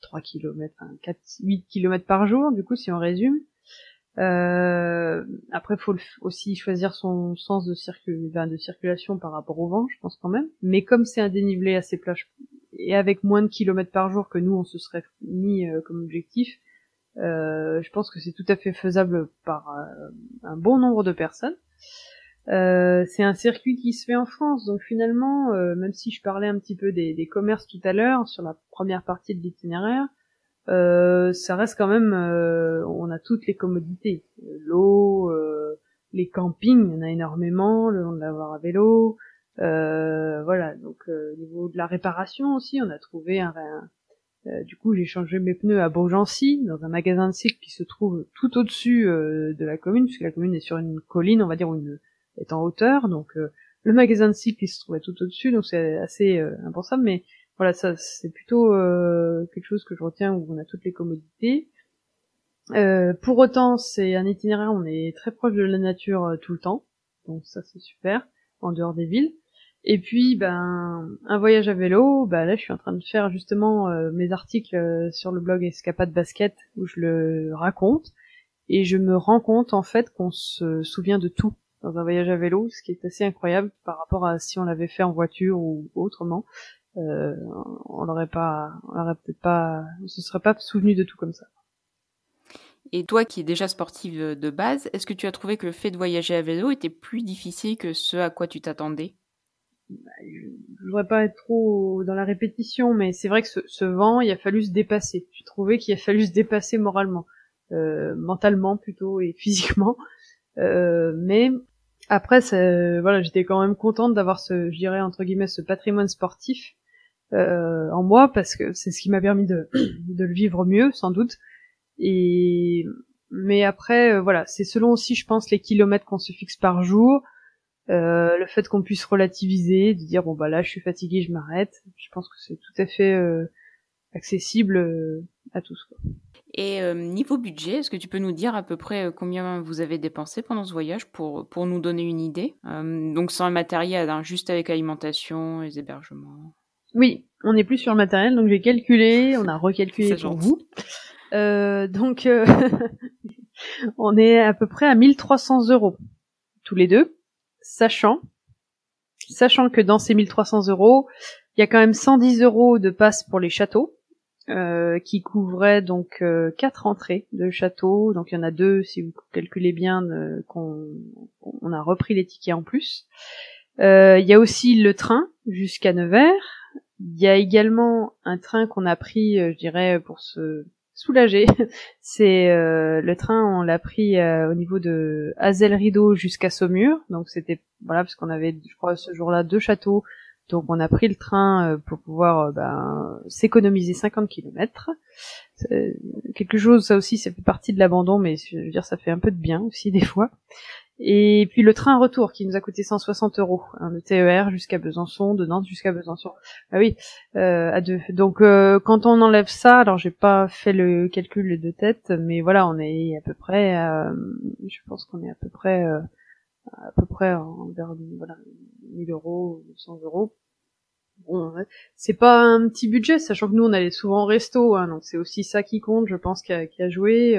B: 3 km 4 8 km par jour du coup si on résume après faut aussi choisir son sens de, circul de circulation par rapport au vent je pense quand même mais comme c'est un dénivelé assez plat et avec moins de kilomètres par jour que nous on se serait mis euh, comme objectif, euh, je pense que c'est tout à fait faisable par euh, un bon nombre de personnes. c'est un circuit qui se fait en France, donc finalement, même si je parlais un petit peu des commerces tout à l'heure sur la première partie de l'itinéraire, ça reste quand même, on a toutes les commodités, l'eau, les campings, il y en a énormément, le long de la voie à vélo, euh, voilà, donc euh, au niveau de la réparation aussi, on a trouvé un, euh, du coup, j'ai changé mes pneus à Beaugency, dans un magasin de cycle qui se trouve tout au-dessus de la commune, puisque la commune est sur une colline, on va dire, une est en hauteur. Donc, le magasin de cycle qui se trouvait tout au-dessus, donc c'est assez impensable. Mais voilà, ça, c'est plutôt quelque chose que je retiens où on a toutes les commodités. pour autant, c'est un itinéraire, on est très proche de la nature tout le temps, donc ça c'est super, en dehors des villes. Et puis, ben, un voyage à vélo, bah là, je suis en train de faire justement euh, mes articles euh, sur le blog Escapade Basket où je le raconte, et je me rends compte en fait qu'on se souvient de tout dans un voyage à vélo, ce qui est assez incroyable par rapport à si on l'avait fait en voiture ou autrement. Euh, on l'aurait pas, on l'aurait peut-être pas, on se serait pas souvenu de tout comme ça.
A: Et toi qui es déjà sportive de base, est-ce que tu as trouvé que le fait de voyager à vélo était plus difficile que ce à quoi tu t'attendais?
B: Bah, je voudrais pas être trop dans la répétition, mais c'est vrai que ce, vent, il a fallu se dépasser. J'ai trouvé qu'il a fallu se dépasser moralement, euh, mentalement plutôt et physiquement. Euh, mais après, voilà, j'étais quand même contente d'avoir ce, je dirais entre guillemets, ce patrimoine sportif euh, en moi parce que c'est ce qui m'a permis de, de le vivre mieux, sans doute. Et mais après, euh, voilà, c'est selon aussi, je pense, les kilomètres qu'on se fixe par jour euh, le fait qu'on puisse relativiser, de dire bon bah là je suis fatigué, je m'arrête. Je pense que c'est tout à fait euh, accessible euh, à tous. Quoi.
A: Et niveau budget, est-ce que tu peux nous dire à peu près combien vous avez dépensé pendant ce voyage pour pour nous donner une idée? Donc sans matériel, hein, juste avec l'alimentation, les hébergements?
B: Oui, on n'est plus sur le matériel, donc j'ai calculé, on a recalculé pour vous. donc on est à peu près à 1300 euros tous les deux sachant, sachant que dans ces 1300 euros, il y a quand même 110 euros de passe pour les châteaux, euh, qui couvraient donc euh, quatre entrées de château. Donc il y en a deux, si vous calculez bien, euh, qu'on on a repris les tickets en plus. il y a aussi le train jusqu'à Nevers. Il y a également un train qu'on a pris, je dirais, pour se soulagé. c'est euh, le train, on l'a pris euh, au niveau de Hazel Rideau jusqu'à Saumur. Donc c'était voilà parce qu'on avait, je crois, ce jour-là deux châteaux. Donc on a pris le train euh, pour pouvoir ben, s'économiser 50 km. quelque chose, ça aussi, ça fait partie de l'abandon, mais je veux dire, ça fait un peu de bien aussi des fois. Et puis le train retour qui nous a coûté 160 euros, hein, le TER jusqu'à Besançon, de Nantes jusqu'à Besançon. Ah oui, euh, à deux. Donc euh, quand on enlève ça, alors j'ai pas fait le calcul de tête, mais voilà, on est à peu près, euh, je pense qu'on est à peu près, euh, à peu près vers voilà 1000 euros, 100 euros. Bon, c'est pas un petit budget, sachant que nous on allait souvent au resto, hein, donc c'est aussi ça qui compte, je pense, qui a, a joué.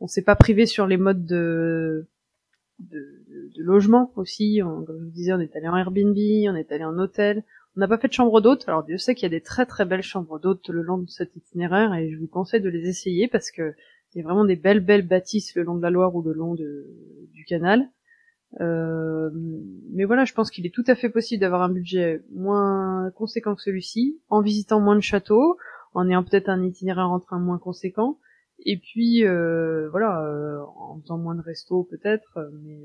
B: on s'est pas privé sur les modes de de, de, logement aussi. comme je vous disais, on est allé en Airbnb, on est allé en hôtel. On n'a pas fait de chambre d'hôte. Alors Dieu sait qu'il y a des très très belles chambres d'hôtes le long de cet itinéraire et je vous conseille de les essayer parce que il y a vraiment des belles belles bâtisses le long de la Loire ou le long du canal. Euh, mais voilà, je pense qu'il est tout à fait possible d'avoir un budget moins conséquent que celui-ci, en visitant moins de châteaux, en ayant peut-être un itinéraire en train moins conséquent, et puis euh, voilà, euh, en faisant moins de restos peut-être, mais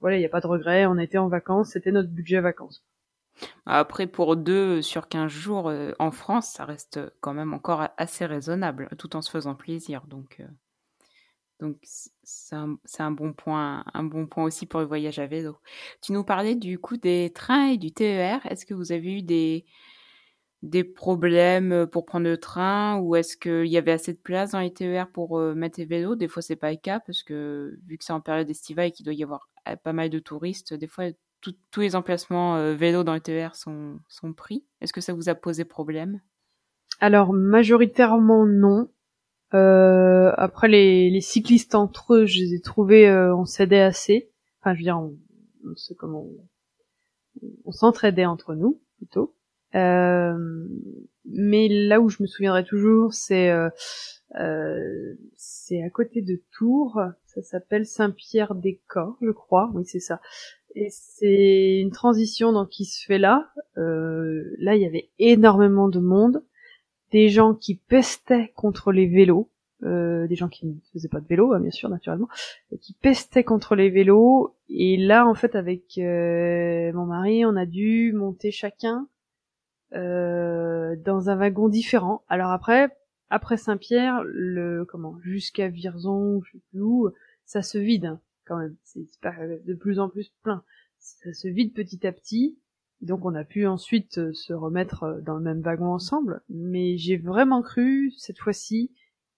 B: voilà, il n'y a pas de regret, on était en vacances, c'était notre budget vacances.
A: Après, pour deux sur 15 jours en France, ça reste quand même encore assez raisonnable, tout en se faisant plaisir. Donc, donc c'est un, bon point, un bon point aussi pour le voyage à vélo. Tu nous parlais du coup des trains et du TER. Est-ce que vous avez eu des des problèmes pour prendre le train ou est-ce qu'il y avait assez de place dans les TER pour euh, mettre les vélos? Des fois c'est pas le cas parce que vu que c'est en période estivale et qu'il doit y avoir euh, pas mal de touristes, des fois tous les emplacements euh, vélos dans les TER sont, sont pris. Est-ce que ça vous a posé problème?
B: Alors majoritairement non. Euh, après les, les, cyclistes entre eux, je les ai trouvés, euh, on s'aidait assez. Enfin, je veux dire, on, on comment on, s'entraidait entre nous plutôt. Euh, mais là où je me souviendrai toujours, c'est euh, euh, c'est à côté de Tours. Ça s'appelle Saint-Pierre-des-Corps, je crois. Oui, c'est ça. Et c'est une transition donc qui se fait là. Euh, là, il y avait énormément de monde des gens qui pestaient contre les vélos, euh, des gens qui ne faisaient pas de vélo, hein, bien sûr, naturellement, qui pestaient contre les vélos. Et là, en fait, avec euh, mon mari, on a dû monter chacun euh, dans un wagon différent. Alors après, après Saint-Pierre, le comment, jusqu'à Virzon, je sais plus où, ça se vide hein, quand même. C'est de plus en plus plein. Ça se vide petit à petit. Donc on a pu ensuite euh, se remettre euh, dans le même wagon ensemble, mais j'ai vraiment cru cette fois-ci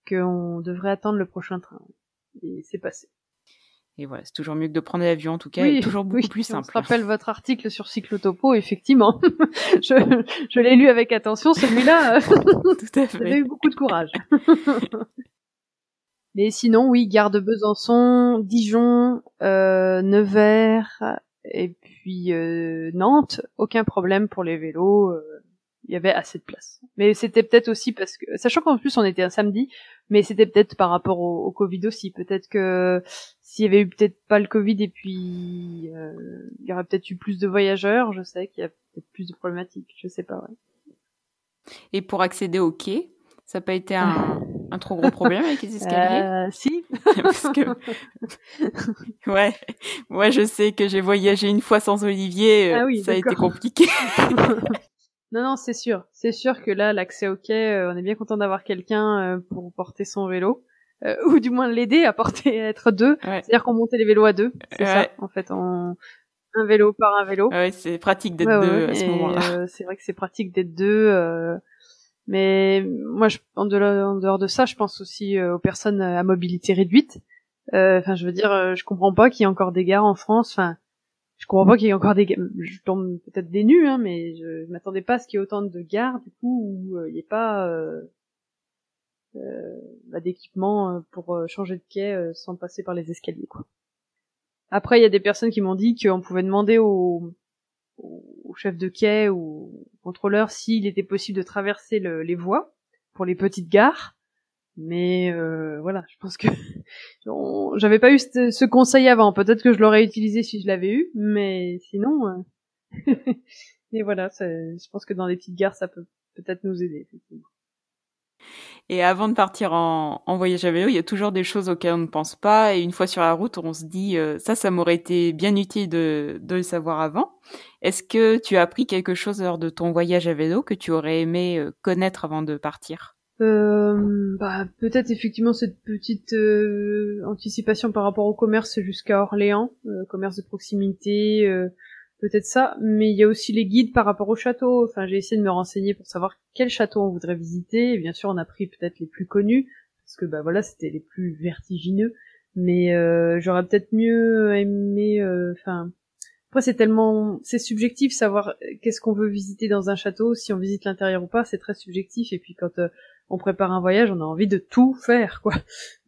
B: qu'on devrait attendre le prochain train. Et c'est passé.
A: Et voilà, c'est toujours mieux que de prendre l'avion en tout cas, oui, toujours beaucoup plus simple.
B: Je rappelle votre article sur Cyclotopo, effectivement. je, je l'ai lu avec attention, celui-là. Euh, tout à fait. Vous eu beaucoup de courage. Mais sinon, oui, Gare de Besançon, Dijon, euh, Nevers, et puis euh, Nantes, aucun problème pour les vélos. Il y avait assez de place. Mais c'était peut-être aussi parce que, sachant qu'en plus on était un samedi, mais c'était peut-être par rapport au, Covid aussi. Peut-être que s'il y avait eu peut-être pas le Covid et puis euh, il y aurait peut-être eu plus de voyageurs, je sais qu'il y a peut-être plus de problématiques. Je sais pas. Ouais.
A: Et pour accéder au quai, ça n'a pas été un, un trop gros problème avec les escaliers
B: euh, Si.
A: Parce que ouais, moi je sais que j'ai voyagé une fois sans Olivier, ah ça a été compliqué.
B: Non non, c'est sûr, c'est sûr que là l'accès au quai, euh, on est bien content d'avoir quelqu'un euh, pour porter son vélo. ou du moins l'aider à porter, à être deux. C'est-à-dire qu'on montait les vélos à deux. C'est ça, en fait, en un vélo par un vélo.
A: Ouais, c'est pratique d'être deux à ce moment-là.
B: c'est vrai que c'est pratique d'être deux. Euh, mais moi, je, en, dehors, de ça, je pense aussi euh, aux personnes à mobilité réduite. Euh, enfin, je veux dire, euh, je comprends pas qu'il y ait encore des gares en France. Enfin, je comprends pas qu'il y ait encore des. Je tombe peut-être des nus, hein, mais je, je m'attendais pas à ce qu'il y ait autant de gares, du coup, où il n'y ait pas euh, bah, d'équipement pour changer de quai sans passer par les escaliers, quoi. Après, il y a des personnes qui m'ont dit qu'on pouvait demander au chef de quai ou au contrôleur s'il était possible de traverser les voies pour les petites gares. Mais euh, voilà, je pense que j'avais pas eu ce, conseil avant. Peut-être que je l'aurais utilisé si je l'avais eu, mais sinon. Euh... mais voilà, je pense que dans les petites gares, ça peut peut-être nous aider.
A: Et avant de partir en, voyage à vélo, il y a toujours des choses auxquelles on ne pense pas. Et une fois sur la route, on se dit, euh, ça, ça m'aurait été bien utile de, de le savoir avant. Est-ce que tu as appris quelque chose lors de ton voyage à vélo que tu aurais aimé euh, connaître avant de partir?
B: Euh, bah, peut-être effectivement cette petite anticipation par rapport au commerce jusqu'à Orléans, commerce de proximité, peut-être ça, mais il y a aussi les guides par rapport au château. Enfin, j'ai essayé de me renseigner pour savoir quel château on voudrait visiter. Et bien sûr, on a pris peut-être les plus connus parce que bah voilà, c'était les plus vertigineux. Mais euh, j'aurais peut-être mieux aimé. Euh, enfin, après c'est tellement, c'est subjectif savoir qu'est-ce qu'on veut visiter dans un château. Si on visite l'intérieur ou pas, c'est très subjectif. Et puis quand euh, on prépare un voyage, on a envie de tout faire, quoi.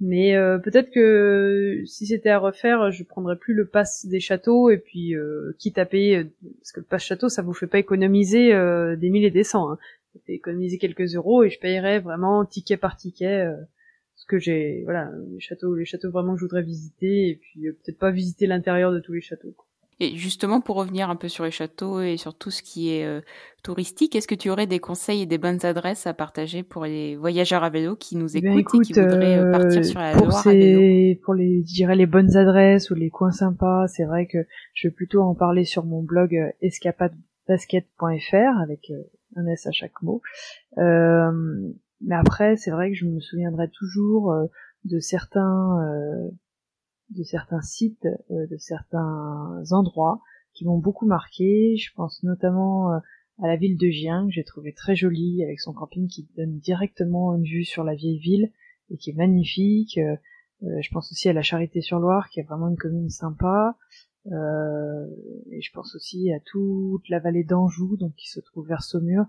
B: Mais euh, peut-être que si c'était à refaire, je prendrais plus le pass des châteaux et puis euh, quitte à payer, euh, parce que le pass château, ça vous fait pas économiser euh, des mille et des cents. Hein. Ça économiser quelques euros et je payerais vraiment ticket par ticket ce que j'ai, voilà, les châteaux, les châteaux vraiment que je voudrais visiter, et puis peut-être pas visiter l'intérieur de tous les châteaux. Quoi.
A: Et justement, pour revenir un peu sur les châteaux et sur tout ce qui est euh, touristique, est-ce que tu aurais des conseils et des bonnes adresses à partager pour les voyageurs à vélo qui nous eh écoutent et qui voudraient euh, partir sur la Loire à vélo?
B: Pour les, je dirais les bonnes adresses ou les coins sympas, c'est vrai que je vais plutôt en parler sur mon blog euh, escapadebasket.fr avec un S à chaque mot. mais après, c'est vrai que je me souviendrai toujours de certains de certains sites, euh, de certains endroits qui m'ont beaucoup marqué. Je pense notamment euh, à la ville de Gien, que j'ai trouvé très jolie, avec son camping qui donne directement une vue sur la vieille ville et qui est magnifique. Euh, je pense aussi à la Charité-sur-Loire, qui est vraiment une commune sympa. et je pense aussi à toute la vallée d'Anjou, donc qui se trouve vers Saumur,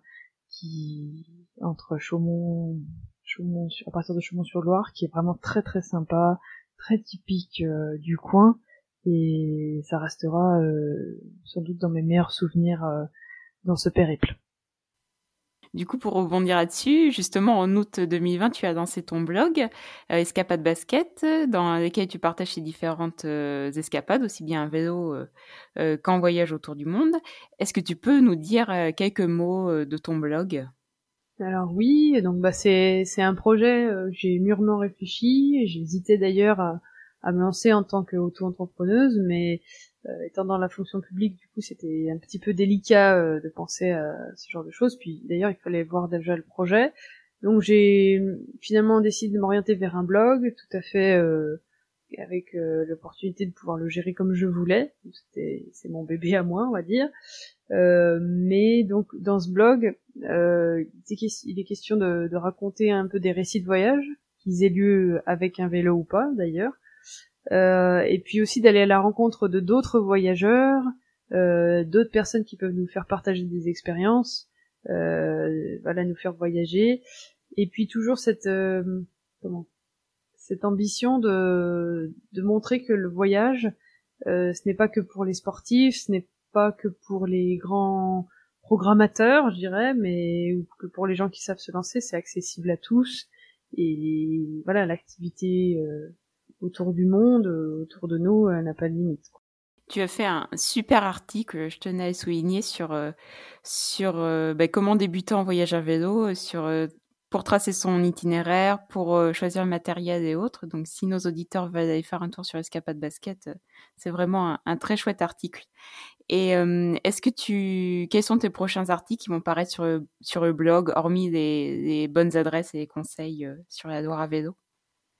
B: qui entre Chaumont, Chaumont, à partir de Chaumont-sur-Loire, qui est vraiment très très sympa, très typique euh, du coin et ça restera euh, sans doute dans mes meilleurs souvenirs euh, dans ce périple.
A: Du coup, pour rebondir là-dessus, justement, en août 2020, tu as lancé ton blog Escapade Basket, dans lequel tu partages tes différentes escapades, aussi bien en vélo qu'en voyage autour du monde. Est-ce que tu peux nous dire quelques mots de ton blog?
B: Alors oui, donc bah c'est c'est un projet euh, j'ai mûrement réfléchi, j'ai hésité d'ailleurs à, à, me lancer en tant qu'auto-entrepreneuse, mais euh, étant dans la fonction publique, du coup c'était un petit peu délicat euh, de penser à ce genre de choses. Puis d'ailleurs il fallait voir déjà le projet, donc j'ai finalement décidé de m'orienter vers un blog, tout à fait avec l'opportunité de pouvoir le gérer comme je voulais. C'est mon bébé à moi, on va dire. Euh, mais donc dans ce blog, euh, il est question de, de, raconter un peu des récits de voyage, qu'ils aient lieu avec un vélo ou pas d'ailleurs, euh, et puis aussi d'aller à la rencontre de d'autres voyageurs, euh, d'autres personnes qui peuvent nous faire partager des expériences, euh, voilà, nous faire voyager, et puis toujours cette comment cette ambition de, de montrer que le voyage, ce n'est pas que pour les sportifs, ce n'est pas que pour les grands programmateurs, je dirais, mais ou que pour les gens qui savent se lancer, c'est accessible à tous. Et voilà, l'activité euh, autour du monde, euh, autour de nous, n'a pas de limite.
A: Tu as fait un super article, je tenais à souligner sur euh, sur bah, comment débuter en voyage à vélo, sur pour tracer son itinéraire, pour choisir le matériel et autres. Donc, si nos auditeurs veulent aller faire un tour sur Escapade Basket, c'est vraiment un, très chouette article. Et euh, est-ce que tu, quels sont tes prochains articles qui vont paraître sur le, sur le blog, hormis les, bonnes adresses et les conseils euh, sur la Loire à vélo?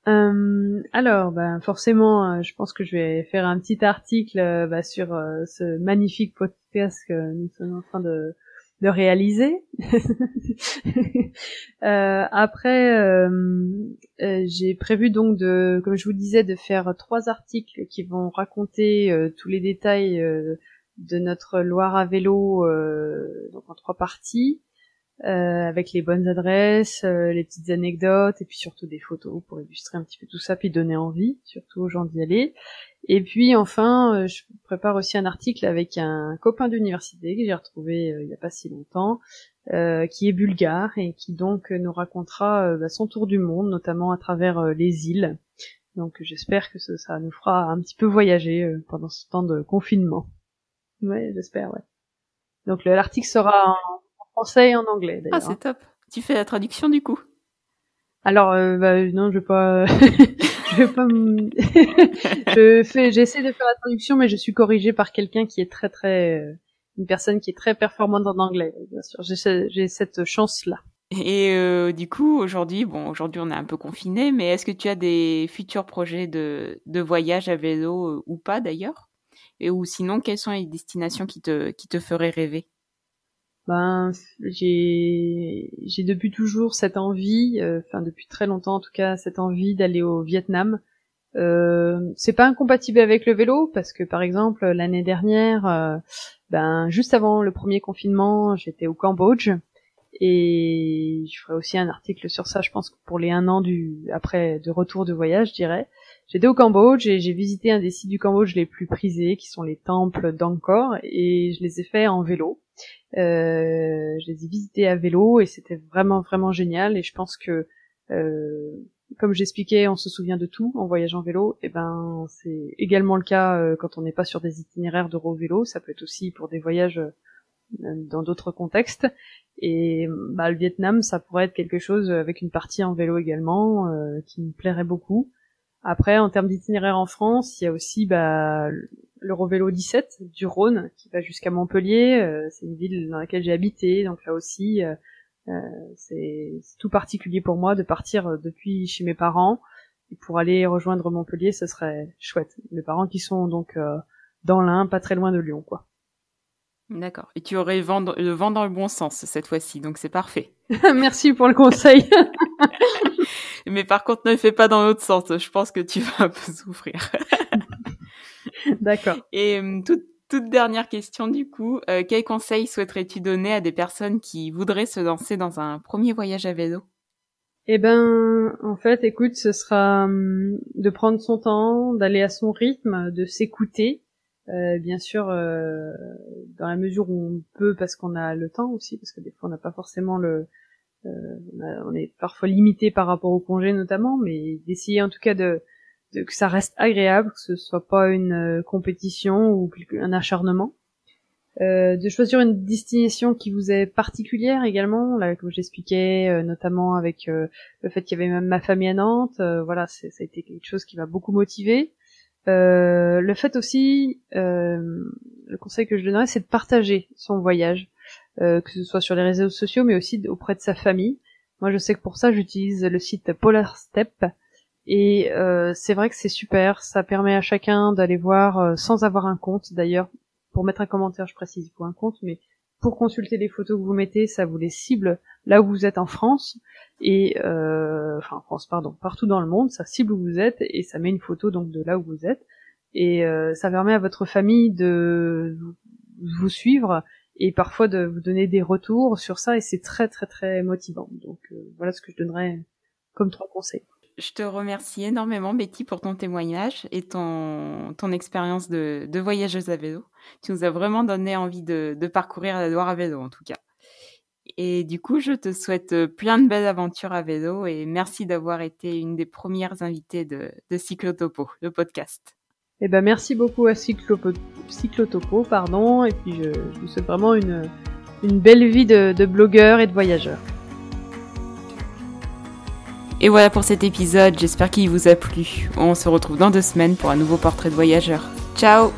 B: Euh, alors, ben forcément, je pense que je vais faire un petit article bah, sur ce magnifique podcast que nous sommes en train de, de réaliser. après, j'ai prévu donc de, comme je vous disais, de faire trois articles qui vont raconter tous les détails de notre Loire à vélo, euh, donc en trois parties, euh, avec les bonnes adresses, euh, les petites anecdotes, et puis surtout des photos pour illustrer un petit peu tout ça, puis donner envie, surtout aux gens d'y aller. Et puis enfin, je prépare aussi un article avec un copain d'université que j'ai retrouvé il n'y a pas si longtemps, qui est bulgare et qui donc nous racontera bah, son tour du monde, notamment à travers les îles. Donc j'espère que ça, nous fera un petit peu voyager pendant ce temps de confinement. Ouais, j'espère, ouais. Donc l'article sera en, français et en anglais.
A: Ah, c'est top. Tu fais la traduction du coup?
B: Alors, euh, bah, non, je vais pas. je vais pas. je fais, j'essaie de faire la traduction, mais je suis corrigée par quelqu'un qui est très très, euh, une personne qui est très performante en anglais. Bien sûr, j'ai cette chance là.
A: Et euh, du coup, aujourd'hui, bon, aujourd'hui on est un peu confiné, mais est-ce que tu as des futurs projets de, de voyage à vélo ou pas d'ailleurs? Et ou sinon, quelles sont les destinations qui te, qui te feraient rêver?
B: Ben j'ai j'ai depuis toujours cette envie euh, enfin depuis très longtemps en tout cas cette envie d'aller au Vietnam. Euh, c'est pas incompatible avec le vélo parce que par exemple l'année dernière euh, ben juste avant le premier confinement j'étais au Cambodge. Et je ferai aussi un article sur ça je pense pour les un an du après de retour de voyage je dirais. J'étais au Cambodge et j'ai visité un des sites du Cambodge les plus prisés, qui sont les temples d'Angkor, et je les ai fait en vélo. Euh, je les ai visités à vélo et c'était vraiment vraiment génial. Et je pense que euh, comme j'expliquais, on se souvient de tout en voyage en vélo. Et ben, c'est également le cas euh, quand on n'est pas sur des itinéraires d'euro-vélo. Ça peut être aussi pour des voyages euh, dans d'autres contextes. Et bah, le Vietnam, ça pourrait être quelque chose avec une partie en vélo également, qui me plairait beaucoup. Après, en termes d'itinéraire en France, il y a aussi bah, l'Eurovélo 17 du Rhône qui va jusqu'à Montpellier. c'est une ville dans laquelle j'ai habité, donc là aussi, euh, c'est tout particulier pour moi de partir euh, depuis chez mes parents et pour aller rejoindre Montpellier, ce serait chouette. Mes parents qui sont donc euh, dans l'Ain, pas très loin de Lyon, quoi.
A: D'accord. Et tu aurais le vent dans le bon sens cette fois-ci, donc c'est parfait.
B: Merci pour le conseil.
A: Mais par contre, ne fais pas dans l'autre sens. Je pense que tu vas un peu souffrir.
B: D'accord.
A: Et tout, toute dernière question du coup, euh, quels conseils souhaiterais-tu donner à des personnes qui voudraient se lancer dans un premier voyage à vélo?
B: Eh ben, en fait, écoute, ce sera hum, de prendre son temps, d'aller à son rythme, de s'écouter. Euh, bien sûr, euh, dans la mesure où on peut, parce qu'on a le temps aussi, parce que des fois on n'a pas forcément le, on, est parfois limité par rapport au congé notamment, mais d'essayer en tout cas de que ça reste agréable, que ce soit pas une euh, compétition ou un acharnement. Euh, de choisir une destination qui vous est particulière également, là comme j'expliquais, euh, notamment avec euh, le fait qu'il y avait même ma famille à Nantes, voilà, ça a été quelque chose qui m'a beaucoup motivé. le fait aussi, le conseil que je donnerais, c'est de partager son voyage, que ce soit sur les réseaux sociaux, mais aussi auprès de sa famille. Moi, je sais que pour ça, j'utilise le site Polar Step, et euh, c'est vrai que c'est super, ça permet à chacun d'aller voir euh, sans avoir un compte d'ailleurs. Pour mettre un commentaire, je précise, pour un compte, mais pour consulter les photos que vous mettez, ça vous les cible là où vous êtes en France et euh, enfin en France pardon, partout dans le monde, ça cible où vous êtes et ça met une photo donc de là où vous êtes et euh, ça permet à votre famille de vous suivre et parfois de vous donner des retours sur ça et c'est très très très motivant. Donc euh, voilà ce que je donnerais comme trois conseils
A: je te remercie énormément, Betty, pour ton témoignage et ton, expérience de, de voyageuse à vélo. Tu nous as vraiment donné envie de, parcourir la Loire à vélo, en tout cas. Et du coup, je te souhaite plein de belles aventures à vélo et merci d'avoir été une des premières invitées de, de Cyclotopo, le podcast.
B: Eh ben, merci beaucoup à Cyclotopo, pardon, et puis je, vous souhaite vraiment une, une belle vie de, de blogueur et de voyageur.
A: Et voilà pour cet épisode, j'espère qu'il vous a plu. On se retrouve dans deux semaines pour un nouveau portrait de voyageur. Ciao